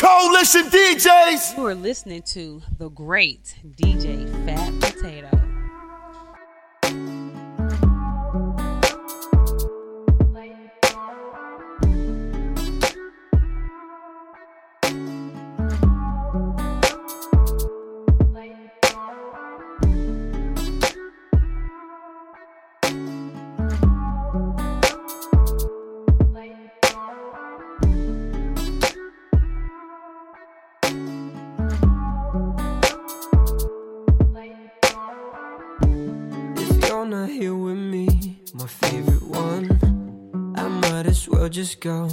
Coalition DJs. You are listening to the great DJ Fat go.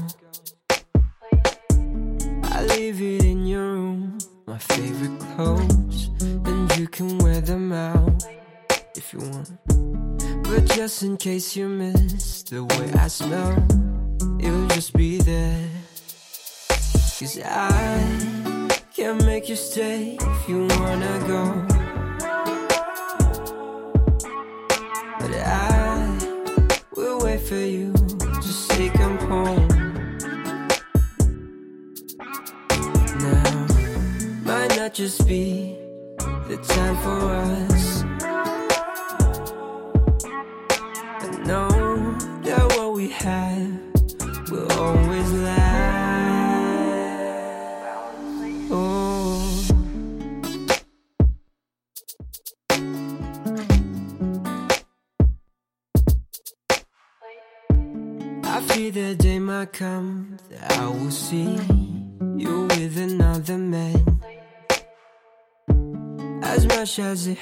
I leave it in your room, my favorite clothes, and you can wear them out if you want. But just in case you miss the way I smell, it'll just be there. Cause I can't make you stay if you wanna go. But I will wait for you just be the time for us.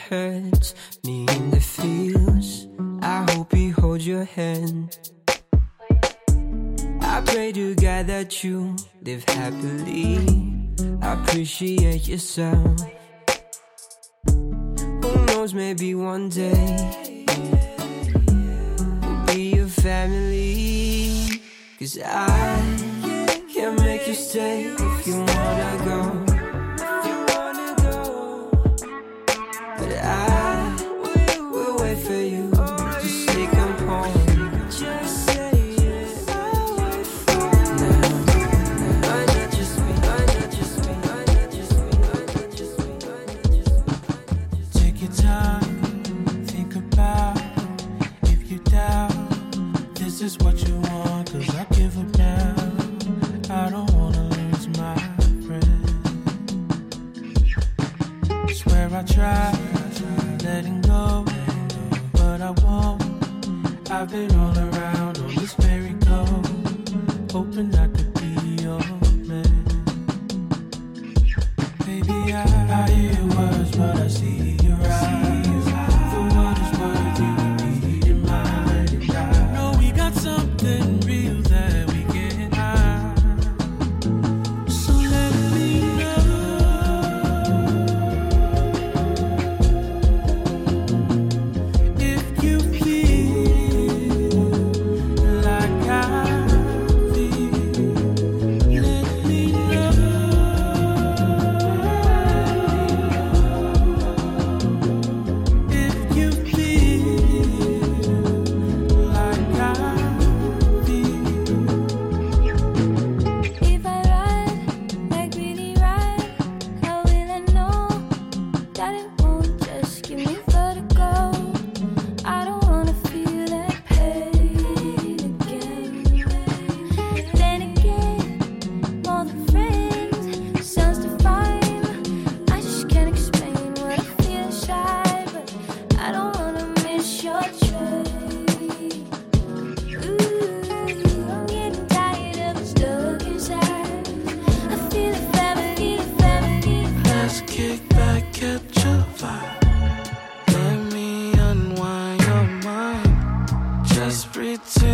Hurts me in the feels, I hope he holds your hand. I pray to God that you live happily. I appreciate yourself. Who knows, maybe one day we'll be a family. Cause I can't make you stay if you wanna go.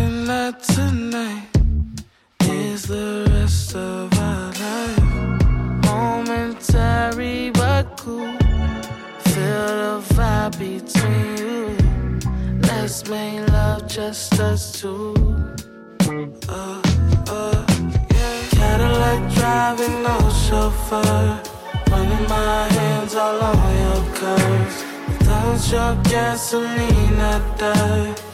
Pretend that tonight is the rest of our life. Momentary but cool. Feel the vibe between you. Let's make love just us two. Uh, uh. Cadillac driving, no chauffeur. Running my hands all on your curves. Without your gasoline, I die.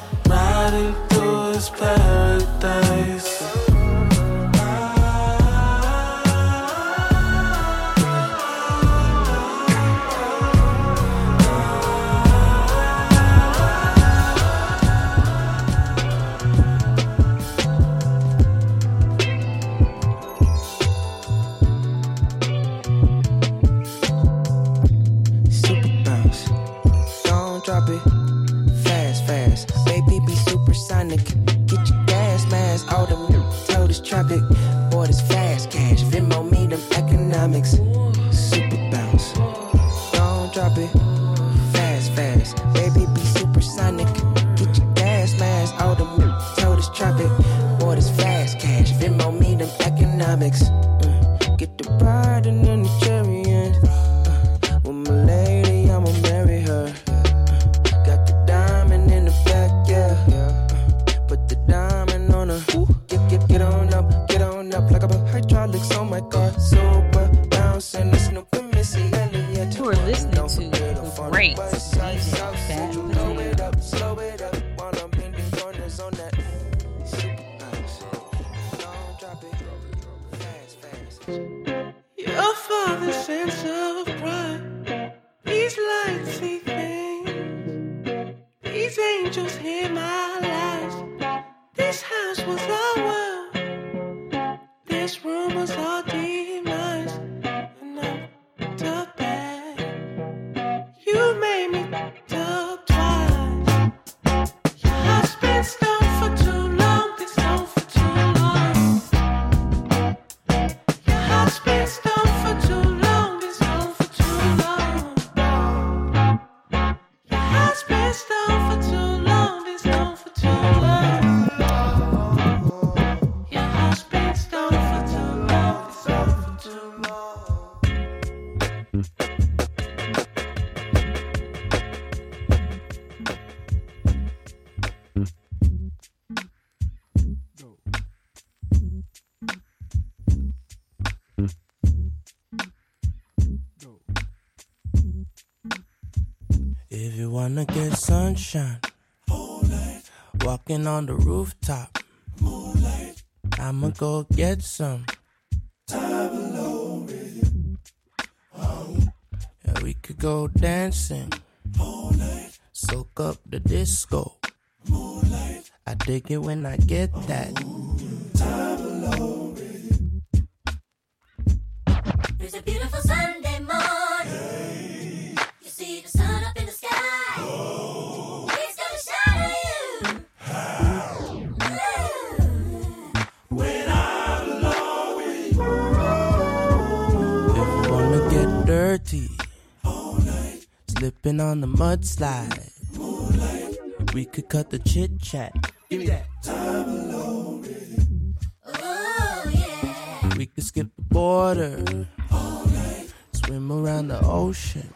Riding through paradise. Super bounce. Sunshine, walking on the rooftop, Moonlight. I'ma go get some. time alone with Yeah, we could go dancing, Moonlight. soak up the disco. Moonlight. I dig it when I get that. It's a beautiful on the mudslide. Moonlight. We could cut the chit chat. Give me that. Time alone. Oh yeah. We could skip the border, swim around the ocean.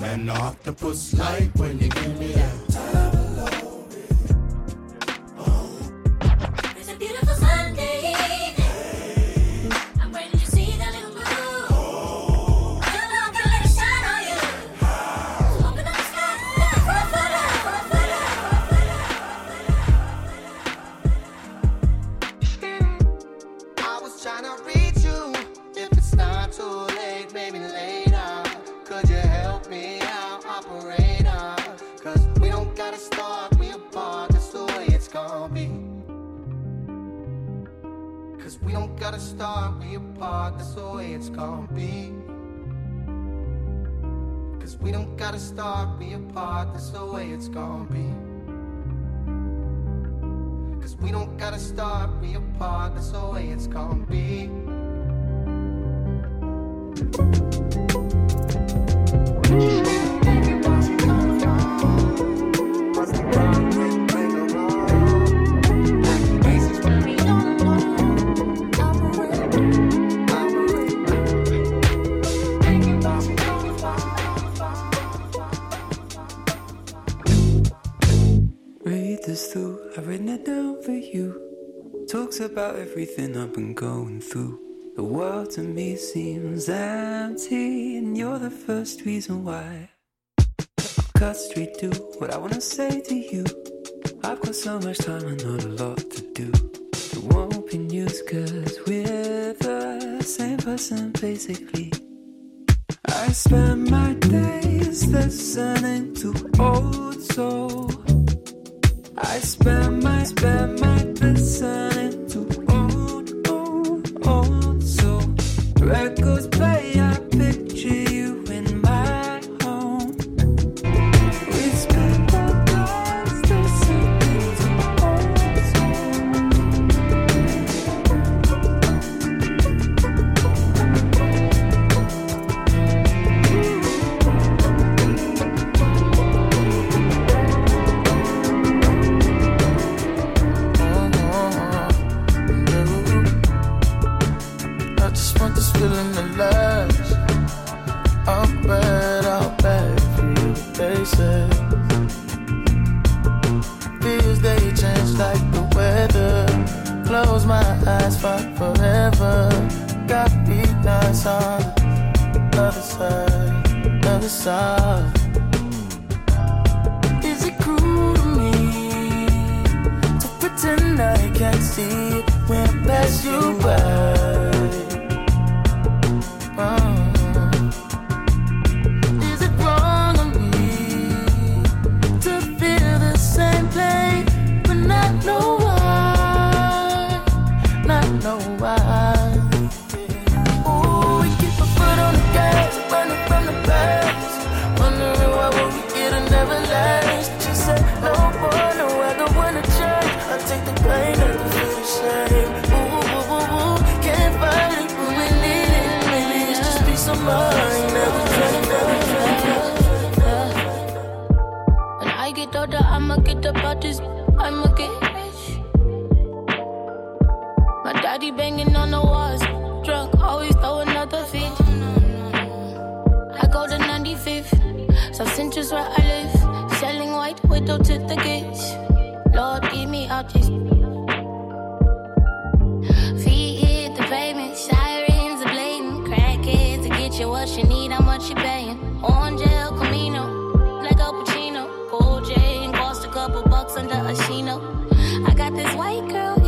An octopus like when you give me that. Cause we don't gotta start, we apart. That's the way it's gonna be. Cause we don't gotta start, we apart. That's the way it's gonna be. Cause we don't gotta start, we apart. That's the way it's gonna be. Cause we don't gotta start, we apart, that's the way it's gonna be. Read About everything I've been going through. The world to me seems empty, and you're the first reason why. I've cut straight to what I wanna say to you. I've got so much time and not a lot to do. It won't be news, cause we're the same person basically. I spend my days listening to other side, other side. Is it cruel to me to pretend I can't see when I pass you by? This white girl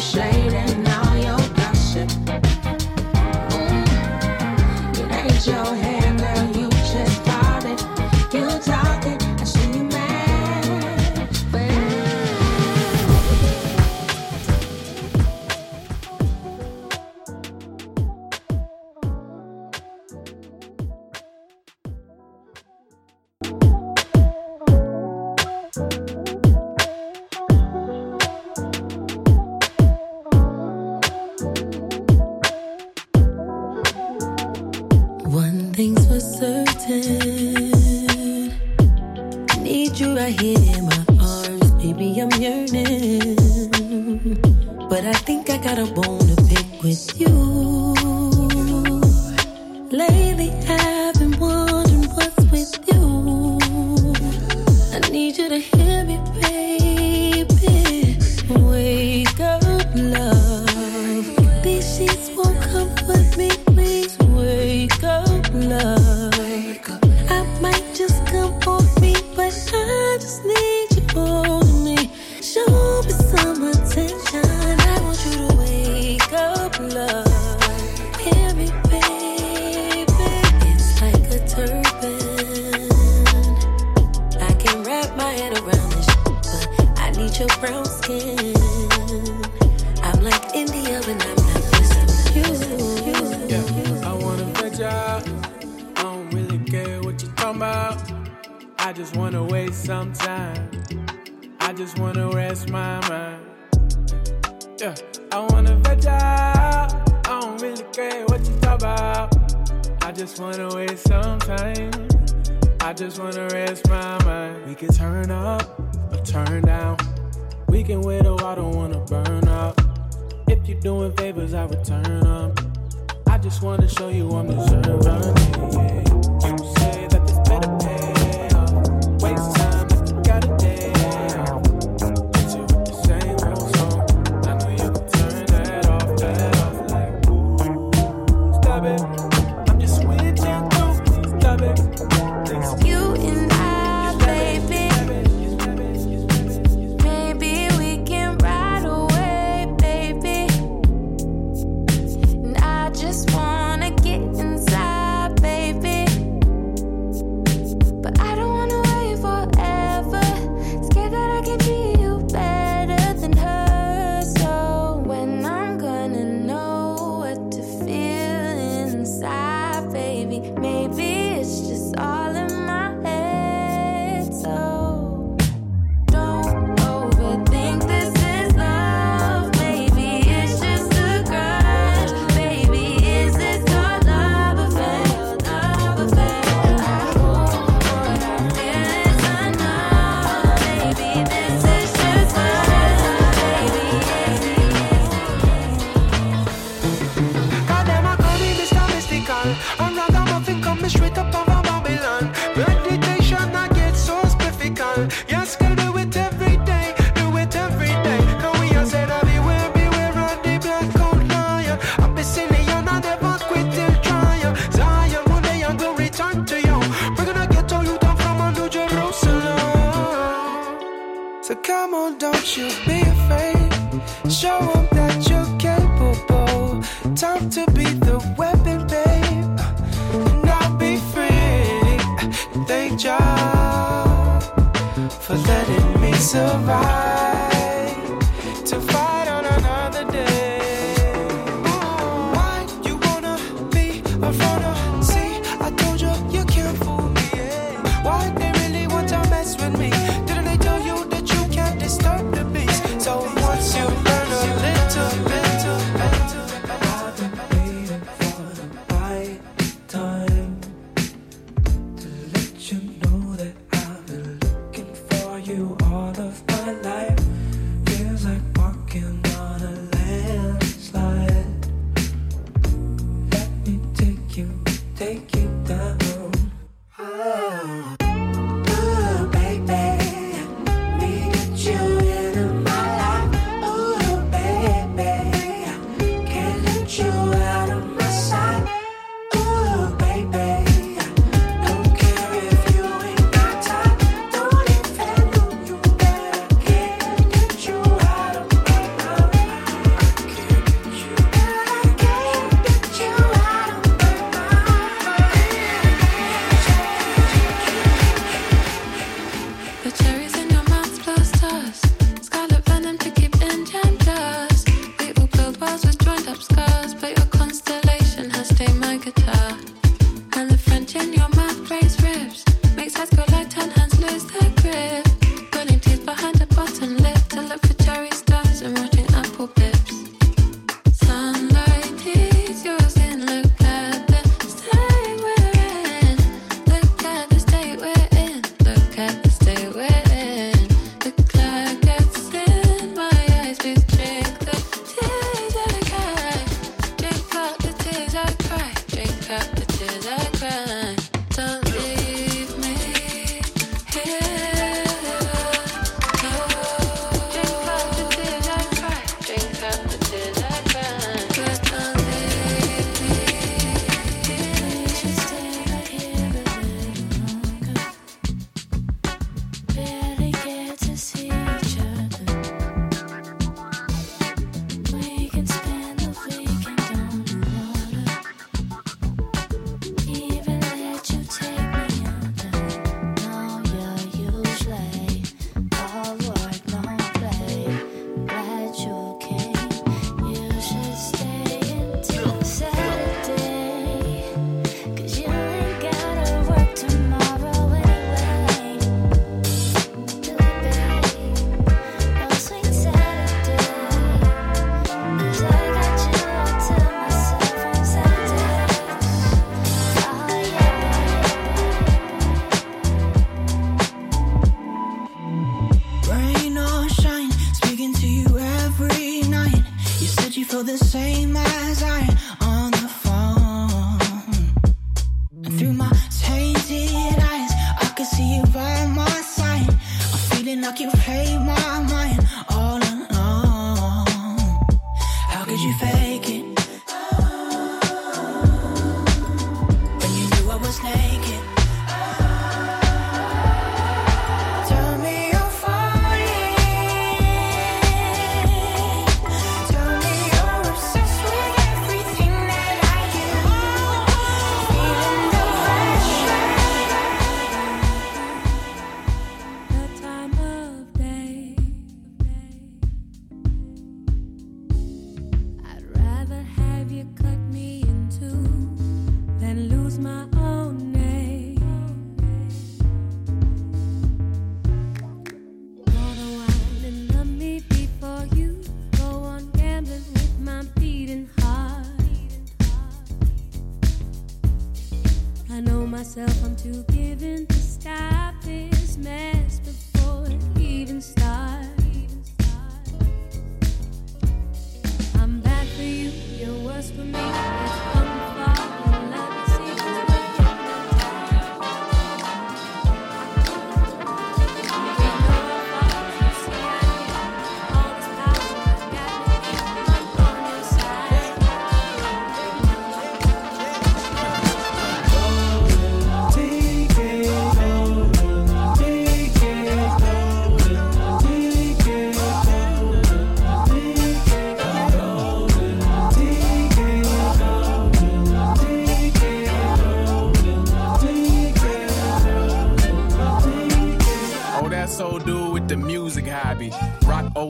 shady.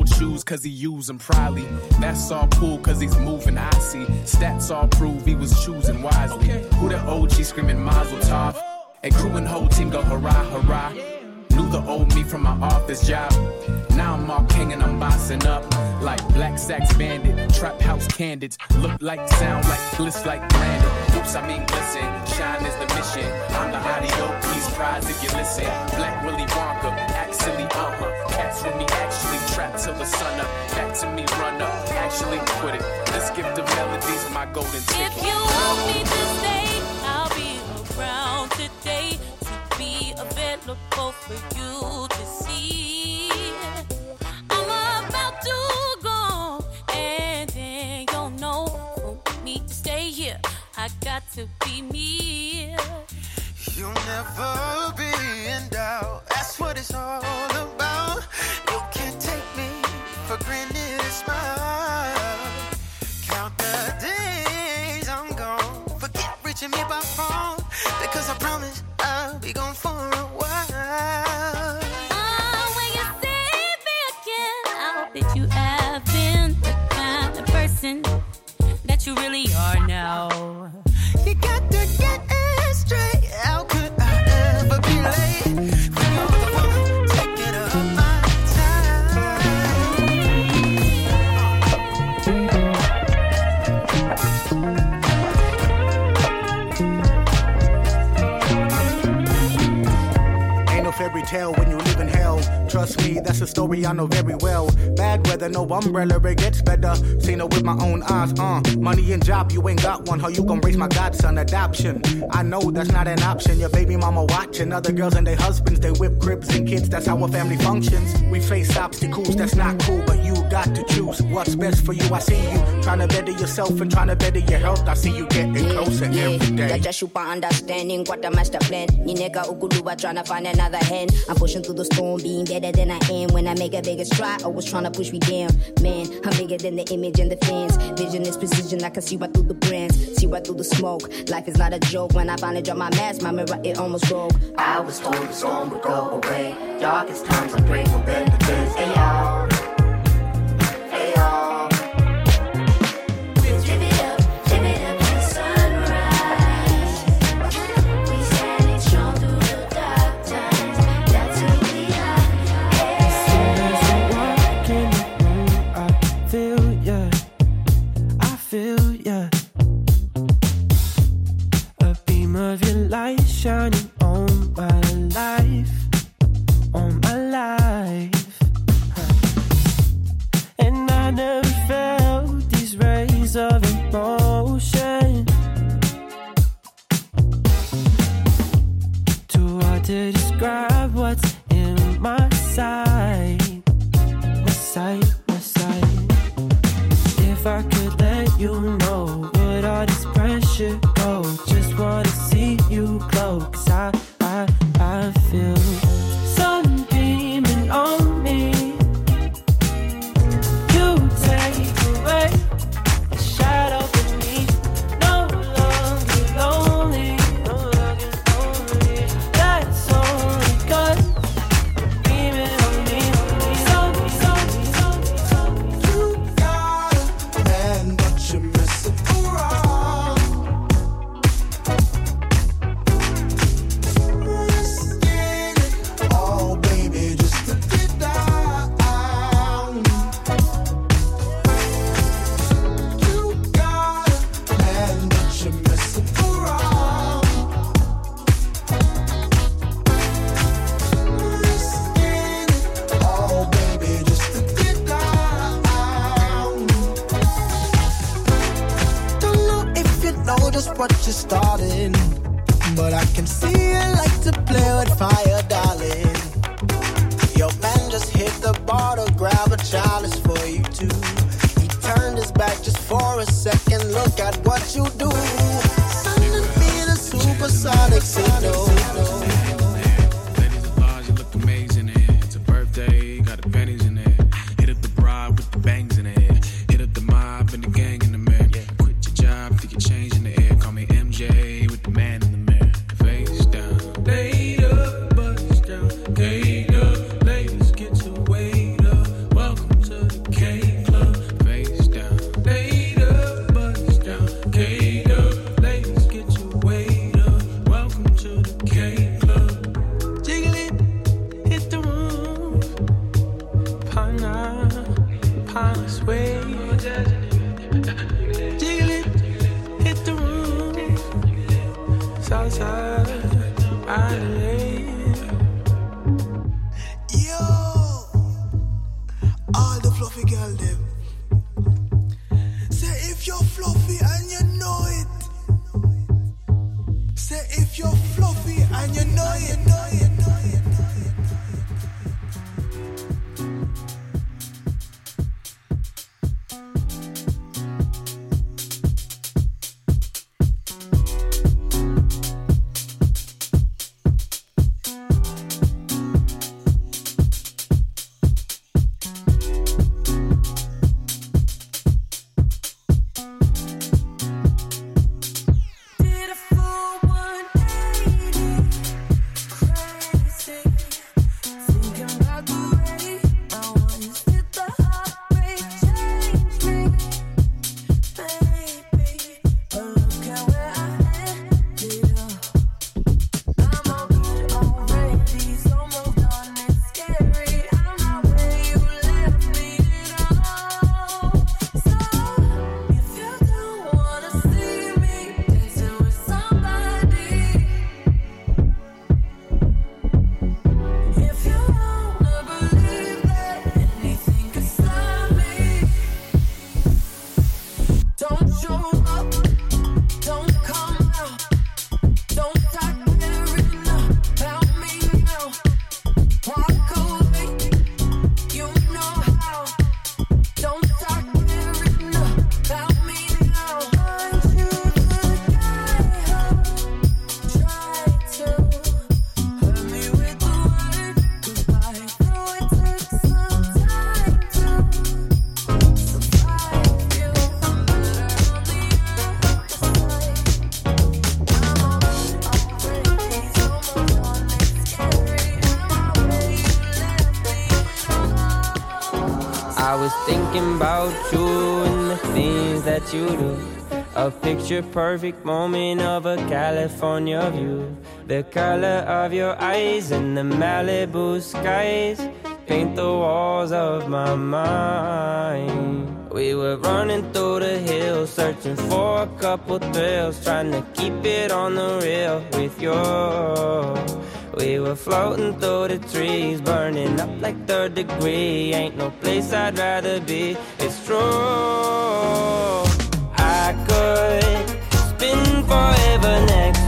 Rock shoes cause he use them proudly. That's all cool cause he's moving icy. Stats all prove he was choosing wisely. Who the OG screaming Mazel Tov? And crew and whole team go hurrah, hurrah. Knew the old me from my office job. Now I'm all king and I'm bossing up. Like Black Sax Bandit, Trap House Candids. Look like, sound like, bliss like Brandon. Oops, I mean glisten. Shine is the mission. I'm the audio, please prize if you listen. Black Willy Wonka, actually, uh huh. Cats with me, actually trapped till the sun up. Back to me, run up. Actually, quit it. This gift of melodies, my golden ticket. If you want me to stay, I'll be around today to be available for you to see. I'm about to go, and then you'll know for me to stay here. I got to be me. You'll never be in doubt. Weather, no umbrella, it gets better. Seen it with my own eyes, uh. Money and job, you ain't got one. How you gon' raise my godson? Adoption. I know that's not an option. Your baby mama watching other girls and their husbands. They whip cribs and kids, that's how a family functions. We face obstacles, that's not cool, but you got to choose what's best for you. I see you trying to better yourself and trying to better your health. I see you getting closer every day. That just super understanding what the master plan. Ni nigga ukuluwa trying to find another hand. I'm pushing through the storm, being better than I am. When I make a bigger stride, always trying to push me down. Man, I'm bigger than the image and the fans. Vision is precision, I can see right through the brands, see right through the smoke. Life is not a joke. When I finally drop my mask, my mirror it almost broke. I was told the storm would go away. Darkest times I pray for better days. Hey y'all. just starting, but I can see you like to play with fire. outside. I ain't. about you and the things that you do. A picture perfect moment of a California view. The color of your eyes and the Malibu skies paint the walls of my mind. We were running through the hills, searching for a couple thrills, trying to keep it on the real with you we were floating through the trees, burning up like third degree. Ain't no place I'd rather be. It's true. I could spin forever next.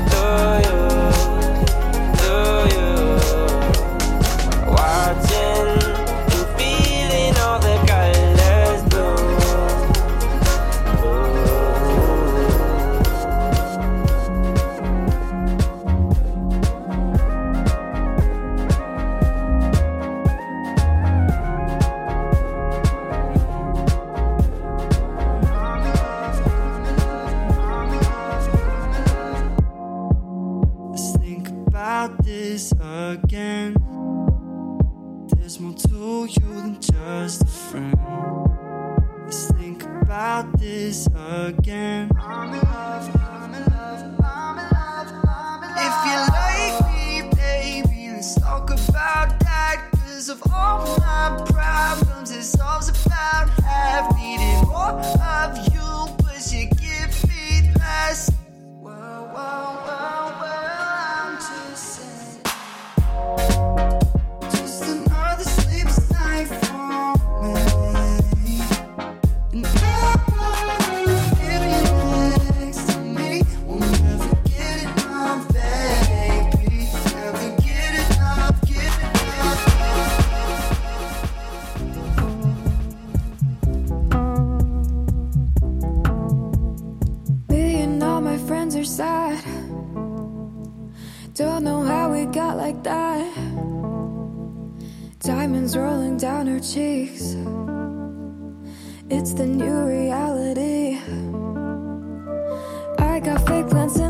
again. There's more to you than just a friend. Let's think about this again. I'm in love, I'm in love, I'm in love, I'm in love. If you like me, baby, let's talk about that. Cause of all my problems, it's all about half. Needed more of you, but you give me less. Whoa, whoa, whoa, whoa. like that. Diamonds rolling down her cheeks. It's the new reality. I got fake lenses.